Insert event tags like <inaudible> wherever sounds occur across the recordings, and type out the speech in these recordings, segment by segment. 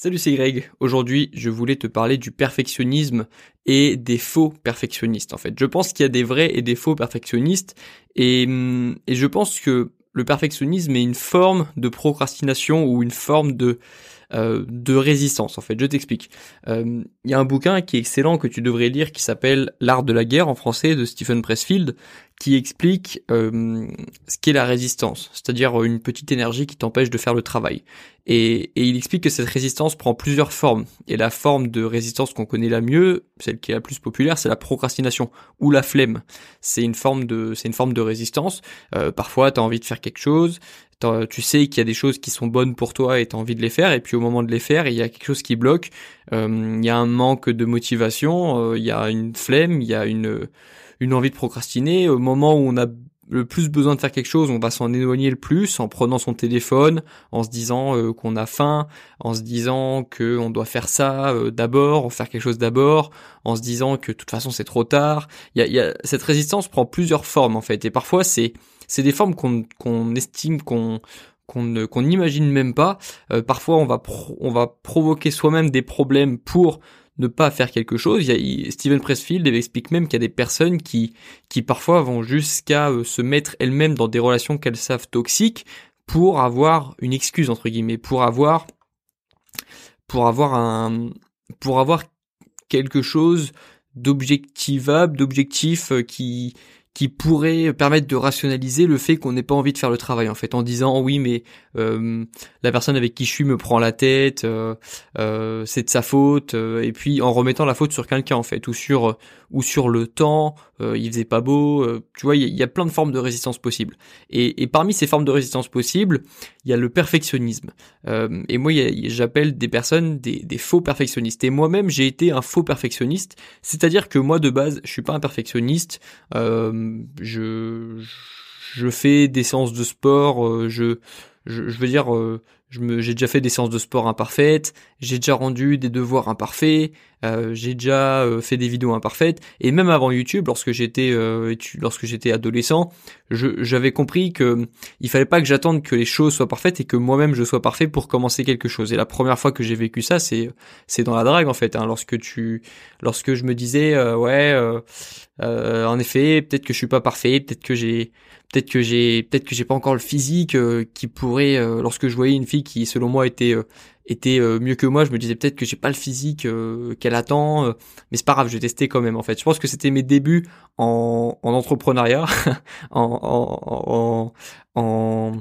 Salut, c'est Greg. Aujourd'hui, je voulais te parler du perfectionnisme et des faux perfectionnistes. En fait, je pense qu'il y a des vrais et des faux perfectionnistes, et, et je pense que le perfectionnisme est une forme de procrastination ou une forme de euh, de résistance en fait. Je t'explique. Euh, il y a un bouquin qui est excellent que tu devrais lire qui s'appelle L'art de la guerre en français de Stephen Pressfield qui explique euh, ce qu'est la résistance, c'est-à-dire une petite énergie qui t'empêche de faire le travail. Et, et, il explique que cette résistance prend plusieurs formes. Et la forme de résistance qu'on connaît la mieux, celle qui est la plus populaire, c'est la procrastination ou la flemme. C'est une forme de, c'est une forme de résistance. Euh, parfois, tu as envie de faire quelque chose, tu sais qu'il y a des choses qui sont bonnes pour toi et tu as envie de les faire, et puis au moment de les faire, il y a quelque chose qui bloque, euh, il y a un manque de motivation, euh, il y a une flemme, il y a une, une envie de procrastiner. Au moment où on a le plus besoin de faire quelque chose, on va s'en éloigner le plus en prenant son téléphone, en se disant euh, qu'on a faim, en se disant qu'on doit faire ça d'abord, faire quelque chose d'abord, en se disant que de toute façon c'est trop tard. Y a, y a, cette résistance prend plusieurs formes en fait, et parfois c'est c'est des formes qu'on estime qu'on qu'on n'imagine même pas. Euh, parfois, on va provoquer soi-même des problèmes pour ne pas faire quelque chose. Il Steven Pressfield explique même qu'il y a des personnes qui parfois vont jusqu'à euh, se mettre elles-mêmes dans des relations qu'elles savent toxiques pour avoir une excuse entre guillemets, pour avoir quelque chose d'objectivable, d'objectif euh, qui qui pourrait permettre de rationaliser le fait qu'on n'ait pas envie de faire le travail en fait en disant oui mais la personne avec qui je suis me prend la tête euh, euh, c'est de sa faute et puis en remettant la faute sur quelqu'un en fait ou sur ou sur le temps il faisait pas beau tu vois il y, a plein de formes de résistance possibles. Et, parmi ces formes de résistance possibles il y a le perfectionnisme. Et moi j'appelle des personnes des, faux perfectionnistes. Et moi-même j'ai été un faux perfectionniste. C'est-à-dire que moi de base je suis pas un perfectionniste. Euh, je je fais des séances de sport, euh, je, veux dire, euh, j'ai déjà fait des séances de sport imparfaites, j'ai déjà rendu des devoirs imparfaits, euh, j'ai déjà euh, fait des vidéos imparfaites, et même avant YouTube, lorsque j'étais euh, lorsque j'étais adolescent, j'avais compris que il fallait pas que j'attende que les choses soient parfaites et que moi-même je sois parfait pour commencer quelque chose. Et la première fois que j'ai vécu ça, c'est c'est dans la drague en fait. Hein, lorsque tu, lorsque je me disais ouais, en effet, peut-être que je suis pas parfait, peut-être que j'ai peut-être que j'ai peut-être que j'ai pas encore le physique qui pourrait lorsque je voyais une fille qui selon moi était euh, était euh, mieux que moi, je me disais peut-être que j'ai pas le physique euh, qu'elle attend, mais c'est pas grave, je tester quand même en fait. Je pense que c'était mes débuts en, en entrepreneuriat, <laughs> en, en, en,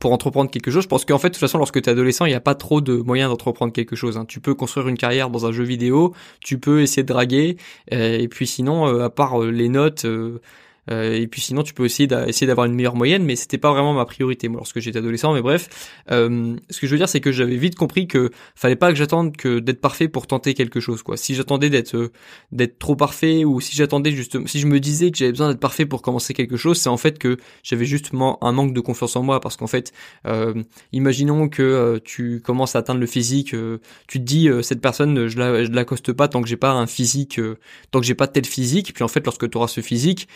pour entreprendre quelque chose. Je pense qu'en fait, de toute façon, lorsque tu es adolescent, il n'y a pas trop de moyens d'entreprendre quelque chose. Hein. Tu peux construire une carrière dans un jeu vidéo, tu peux essayer de draguer, et puis sinon, à part les notes euh, et puis sinon, tu peux aussi essayer d'avoir une meilleure moyenne, mais c'était pas vraiment ma priorité moi lorsque j'étais adolescent. Mais bref, euh, ce que je veux dire, c'est que j'avais vite compris que fallait pas que j'attende que d'être parfait pour tenter quelque chose. Quoi. Si j'attendais d'être euh, d'être trop parfait ou si j'attendais justement, si je me disais que j'avais besoin d'être parfait pour commencer quelque chose, c'est en fait que j'avais justement un manque de confiance en moi parce qu'en fait, imaginons que tu commences à atteindre le physique, tu te dis cette personne, je la je l'accoste pas tant que j'ai pas un physique, tant que j'ai pas tel physique. Puis en fait, lorsque tu auras ce physique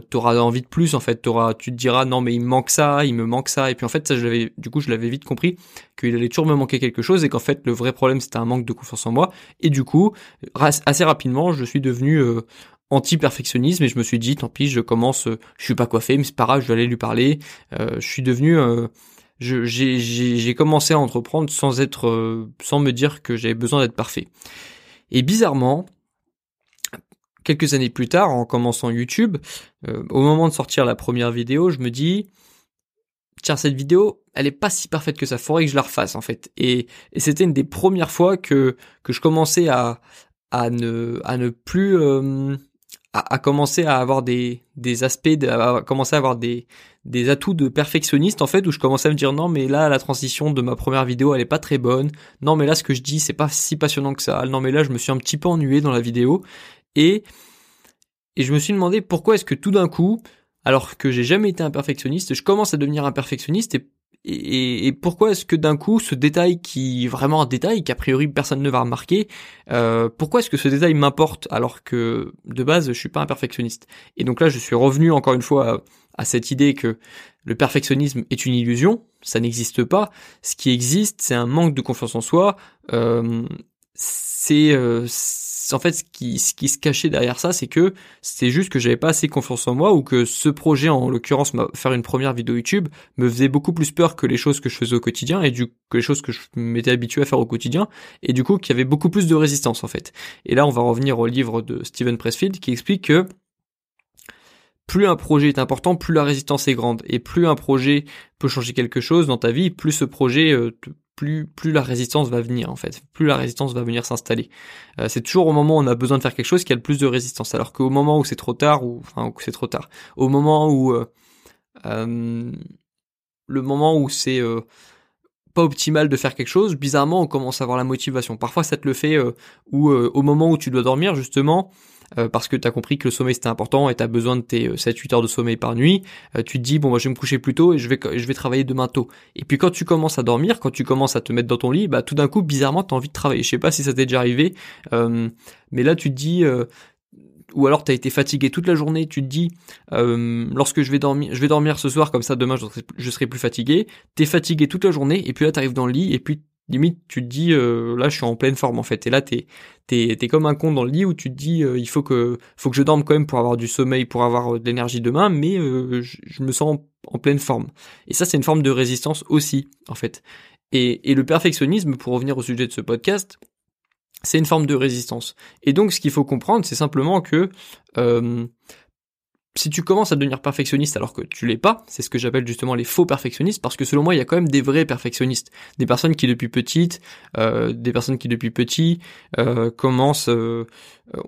tu auras envie de plus en fait, auras, tu te diras non mais il me manque ça, il me manque ça. Et puis en fait ça je l'avais du coup je l'avais vite compris qu'il allait toujours me manquer quelque chose et qu'en fait le vrai problème c'était un manque de confiance en moi. Et du coup assez rapidement je suis devenu euh, anti-perfectionnisme et je me suis dit tant pis je commence euh, je suis pas coiffé mais c'est pas grave je vais aller lui parler. Euh, je suis devenu j'ai commencé à entreprendre sans être sans me dire que j'avais besoin d'être parfait. Et bizarrement quelques années plus tard, en commençant YouTube, euh, au moment de sortir la première vidéo, je me dis, tiens, cette vidéo, elle est pas si parfaite que ça, faudrait que je la refasse en fait. Et, c'était une des premières fois que que je commençais à à ne à ne plus euh, à, commencer à avoir des des aspects, à commencer à avoir des des atouts de perfectionniste en fait où je commençais à me dire non mais là la transition de ma première vidéo elle est pas très bonne. Non mais là ce que je dis c'est pas si passionnant que ça. Non mais là je me suis un petit peu ennuyé dans la vidéo et, et je me suis demandé pourquoi est-ce que tout d'un coup, alors que j'ai jamais été un perfectionniste, je commence à devenir un perfectionniste et et, pourquoi est-ce que d'un coup ce détail qui est vraiment un détail qu'a priori personne ne va remarquer, euh, pourquoi est-ce que ce détail m'importe alors que de base je suis pas un perfectionniste? Et donc là je suis revenu encore une fois à cette idée que le perfectionnisme est une illusion, ça n'existe pas. Ce qui existe, c'est un manque de confiance en soi. Euh, c'est en fait ce qui, ce qui se cachait derrière ça, c'est que c'est juste que j'avais pas assez confiance en moi ou que ce projet, en l'occurrence, faire une première vidéo YouTube, me faisait beaucoup plus peur que les choses que je faisais au quotidien et du que les choses que je m'étais habitué à faire au quotidien et du coup qu'il y avait beaucoup plus de résistance en fait. Et là, on va revenir au livre de Steven Pressfield qui explique que plus un projet est important, plus la résistance est grande. Et plus un projet peut changer quelque chose dans ta vie, plus ce projet euh, plus la résistance va venir en fait, plus la résistance va venir s'installer. Euh, c'est toujours au moment où on a besoin de faire quelque chose qu'il y a le plus de résistance, alors qu'au moment où c'est trop tard ou c'est trop tard, au moment où euh, euh, le moment où c'est pas optimal de faire quelque chose, bizarrement on commence à avoir la motivation. Parfois ça te le fait ou au moment où tu dois dormir justement, euh, parce que tu as compris que le sommeil c'était important et tu as besoin de tes 7-8 euh, heures de sommeil par nuit, euh, tu te dis bon bah je vais me coucher plus tôt et je vais je vais travailler demain tôt. Et puis quand tu commences à dormir, quand tu commences à te mettre dans ton lit, bah tout d'un coup bizarrement tu as envie de travailler. Je sais pas si ça t'est déjà arrivé, mais là tu te dis ou alors tu as été fatigué toute la journée, tu te dis lorsque je vais dormir, je vais dormir ce soir comme ça demain je je serai plus fatigué. T'es fatigué toute la journée et puis là t'arrives dans le lit et puis limite tu te dis euh, là je suis en pleine forme en fait. Et là t'es t'es t'es comme un con dans le lit où tu te dis euh, il faut que faut que je dorme quand même pour avoir du sommeil pour avoir euh, de l'énergie demain mais je, me sens en, pleine forme. Et ça c'est une forme de résistance aussi en fait. Et et le perfectionnisme pour revenir au sujet de ce podcast c'est une forme de résistance. Et donc ce qu'il faut comprendre c'est simplement que si tu commences à devenir perfectionniste alors que tu l'es pas, c'est ce que j'appelle justement les faux perfectionnistes, parce que selon moi, il y a quand même des vrais perfectionnistes, des personnes qui depuis petite, euh, des personnes qui depuis petit euh, commencent, euh,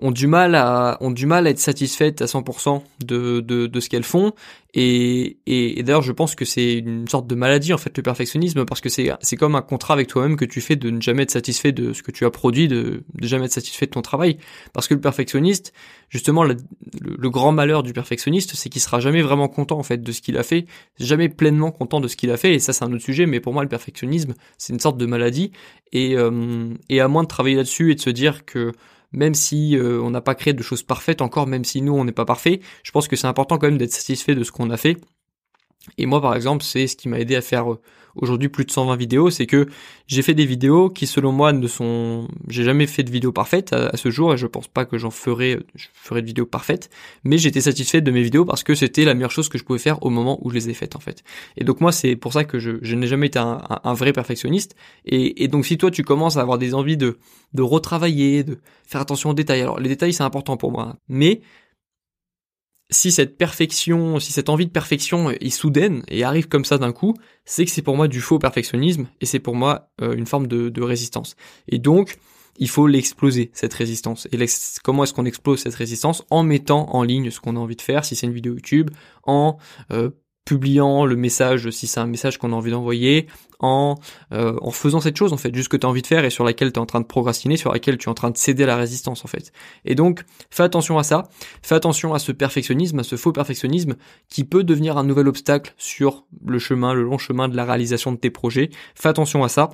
ont du mal à, ont du mal à être satisfaites à 100% de, de, de ce qu'elles font, et, et, d'ailleurs, je pense que c'est une sorte de maladie en fait le perfectionnisme parce que c'est c'est comme un contrat avec toi-même que tu fais de ne jamais être satisfait de ce que tu as produit, de, de jamais être satisfait de ton travail. Parce que le perfectionniste, justement, le, le grand malheur du perfectionniste, c'est qu'il sera jamais vraiment content en fait de ce qu'il a fait, jamais pleinement content de ce qu'il a fait. Et ça, c'est un autre sujet. Mais pour moi, le perfectionnisme, c'est une sorte de maladie. Et euh, et à moins de travailler là-dessus et de se dire que même si euh, on n'a pas créé de choses parfaites encore, même si nous on n'est pas parfait, je pense que c'est important quand même d'être satisfait de ce qu'on a fait. Et moi par exemple, c'est ce qui m'a aidé à faire euh, aujourd'hui plus de 120 vidéos, c'est que j'ai fait des vidéos qui selon moi ne sont, j'ai jamais fait de vidéo parfaite à, ce jour et je pense pas que j'en ferai, je ferai de vidéos parfaites, mais j'étais satisfait de mes vidéos parce que c'était la meilleure chose que je pouvais faire au moment où je les ai faites en fait. Et donc moi c'est pour ça que je, n'ai jamais été un, vrai perfectionniste. Et, donc si toi tu commences à avoir des envies de, de retravailler, de faire attention aux détails, alors les détails c'est important pour moi, mais si cette perfection, si cette envie de perfection est soudaine et arrive comme ça d'un coup, c'est que c'est pour moi du faux perfectionnisme et c'est pour moi euh, une forme de, de, résistance. Et donc, il faut l'exploser, cette résistance. Et comment est-ce qu'on explose cette résistance? En mettant en ligne ce qu'on a envie de faire, si c'est une vidéo YouTube, en euh, publiant le message si c'est un message qu'on a envie d'envoyer, en, euh, en faisant cette chose en fait, juste que tu as envie de faire et sur laquelle tu es en train de procrastiner, sur laquelle tu es en train de céder à la résistance en fait. Et donc fais attention à ça, fais attention à ce perfectionnisme, à ce faux perfectionnisme qui peut devenir un nouvel obstacle sur le chemin, le long chemin de la réalisation de tes projets. Fais attention à ça.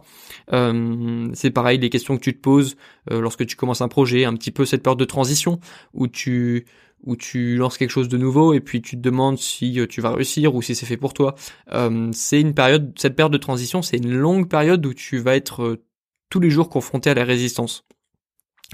Euh, c'est pareil, les questions que tu te poses euh, lorsque tu commences un projet, un petit peu cette peur de transition où tu où tu lances quelque chose de nouveau et puis tu te demandes si euh, tu vas réussir ou si c'est fait pour toi. Euh, c'est une période, cette période de transition, c'est une longue période où tu vas être euh, tous les jours confronté à la résistance.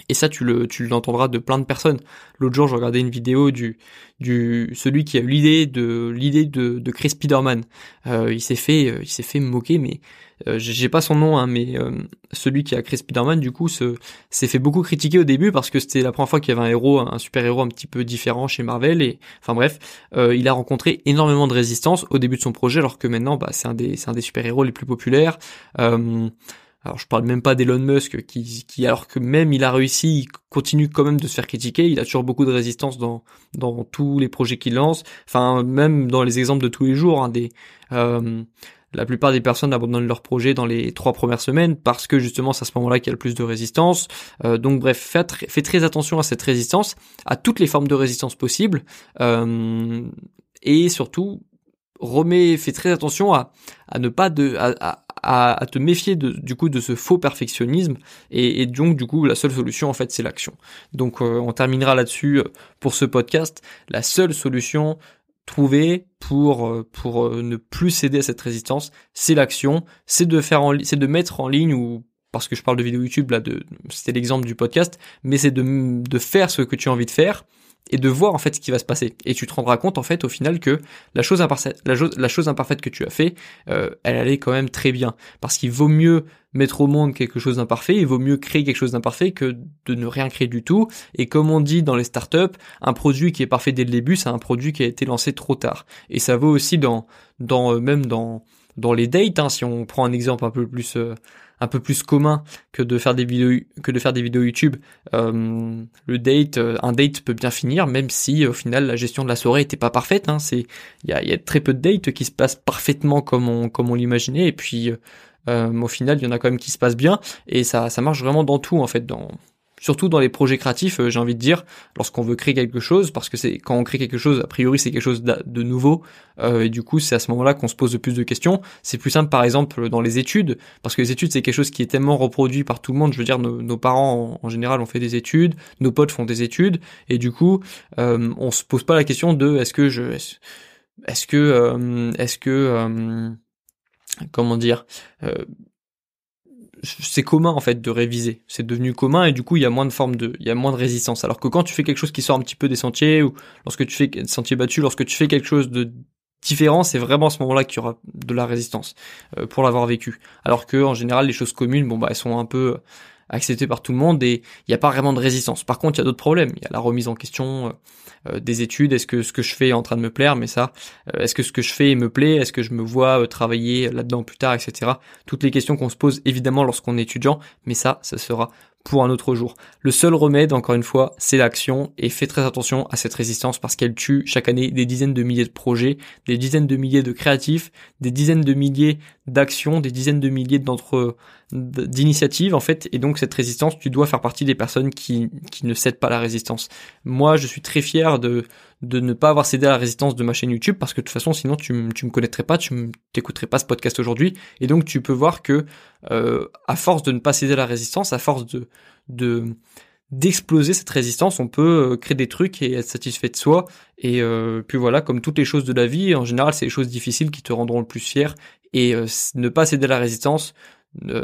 Et ça, tu le, tu l'entendras de plein de personnes. L'autre jour, je regardais une vidéo du, du, celui qui a eu l'idée de, l'idée de, de Chris Spiderman. Euh, il s'est fait, il s'est fait moquer, mais euh, j'ai pas son nom, hein, mais euh, celui qui a créé Spider-Man, du coup, s'est fait beaucoup critiquer au début parce que c'était la première fois qu'il y avait un héros, un super-héros un petit peu différent chez Marvel. Et enfin bref, euh, il a rencontré énormément de résistance au début de son projet, alors que maintenant, bah, c'est un des, c'est un des super-héros les plus populaires. Alors je parle même pas d'Elon Musk qui, qui, alors que même il a réussi, il continue quand même de se faire critiquer. Il a toujours beaucoup de résistance dans dans tous les projets qu'il lance. Enfin même dans les exemples de tous les jours, hein, des la plupart des personnes abandonnent leur projet dans les trois premières semaines parce que justement c'est à ce moment-là qu'il y a le plus de résistance. Euh, donc bref, faites, très attention à cette résistance, à toutes les formes de résistance possibles, euh, et surtout remets, fais très attention à, à ne pas de, à, à, te méfier de, du coup de ce faux perfectionnisme et, donc du coup la seule solution en fait c'est l'action. Donc euh, on terminera là-dessus pour ce podcast. La seule solution trouver pour euh, pour euh, ne plus céder à cette résistance, c'est l'action, c'est de faire en c'est de mettre en ligne ou parce que je parle de vidéo YouTube là de c'était l'exemple du podcast, mais c'est de de faire ce que tu as envie de faire et de voir en fait ce qui va se passer. Et tu te rendras compte en fait au final que la chose imparfaite, la, la chose imparfaite que tu as fait, euh, elle allait quand même très bien. Parce qu'il vaut mieux mettre au monde quelque chose d'imparfait, il vaut mieux créer quelque chose d'imparfait que de ne rien créer du tout. Et comme on dit dans les startups, un produit qui est parfait dès le début, c'est un produit qui a été lancé trop tard. Et ça vaut aussi dans, dans euh, même dans dans les dates. Hein, si on prend un exemple un peu plus euh, un peu plus commun que de faire des vidéos YouTube. Euh, le date, euh, un date peut bien finir, même si au final la gestion de la soirée était pas parfaite. Hein, c'est il y a, très peu de dates qui se passent parfaitement comme on comme on l'imaginait, et puis euh, au final il y en a quand même qui se passent bien, et ça ça marche vraiment dans tout en fait surtout dans les projets créatifs, euh, j'ai envie de dire, lorsqu'on veut créer quelque chose, parce que c'est quand on crée quelque chose, a priori c'est quelque chose de nouveau, euh, et du coup c'est à ce moment-là qu'on se pose de plus de questions. C'est plus simple par exemple dans les études, parce que les études c'est quelque chose qui est tellement reproduit par tout le monde. Je veux dire, nos, parents en, général ont fait des études, nos potes font des études, et du coup euh, on se pose pas la question de est-ce que je est-ce que euh, est-ce que comment dire c'est commun en fait de réviser. C'est devenu commun et du coup il y a moins de forme de, il y a moins de résistance. Alors que quand tu fais quelque chose qui sort un petit peu des sentiers ou lorsque tu fais des sentiers battus, lorsque tu fais quelque chose de différent, c'est vraiment à ce moment-là qu'il y aura de la résistance euh, pour l'avoir vécu. Alors que en général les choses communes, bon bah elles sont un peu acceptées par tout le monde et il n'y a pas vraiment de résistance. Par contre il y a d'autres problèmes. Il y a la remise en question. Euh, euh, des études, est-ce que ce que je fais est en train de me plaire, mais ça, euh, est-ce que ce que je fais me plaît, est-ce que je me vois euh, travailler là-dedans plus tard, etc. Toutes les questions qu'on se pose évidemment lorsqu'on est étudiant, mais ça, ça sera pour un autre jour. Le seul remède, encore une fois, c'est l'action et fais très attention à cette résistance parce qu'elle tue chaque année des dizaines de milliers de projets, des dizaines de milliers de créatifs, des dizaines de milliers d'actions, des dizaines de milliers d'entre d'initiatives en fait et donc cette résistance tu dois faire partie des personnes qui, qui ne cèdent pas la résistance. Moi je suis très fier de de ne pas avoir cédé à la résistance de ma chaîne YouTube parce que de toute façon sinon tu, tu me connaîtrais pas, tu t'écouterais pas ce podcast aujourd'hui et donc tu peux voir que euh, à force de ne pas céder à la résistance, à force de de d'exploser cette résistance, on peut euh, créer des trucs et être satisfait de soi. Et euh, puis voilà, comme toutes les choses de la vie, en général, c'est les choses difficiles qui te rendront le plus fier. Et ne pas céder à la résistance,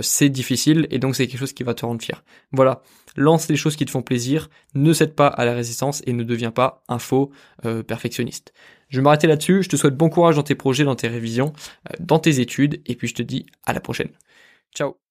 c'est difficile et donc c'est quelque chose qui va te rendre fier. Voilà, lance les choses qui te font plaisir, ne cède pas à la résistance et ne deviens pas un faux euh, perfectionniste. Je vais m'arrêter là-dessus, je te souhaite bon courage dans tes projets, dans tes révisions, euh, dans tes études et puis je te dis à la prochaine. Ciao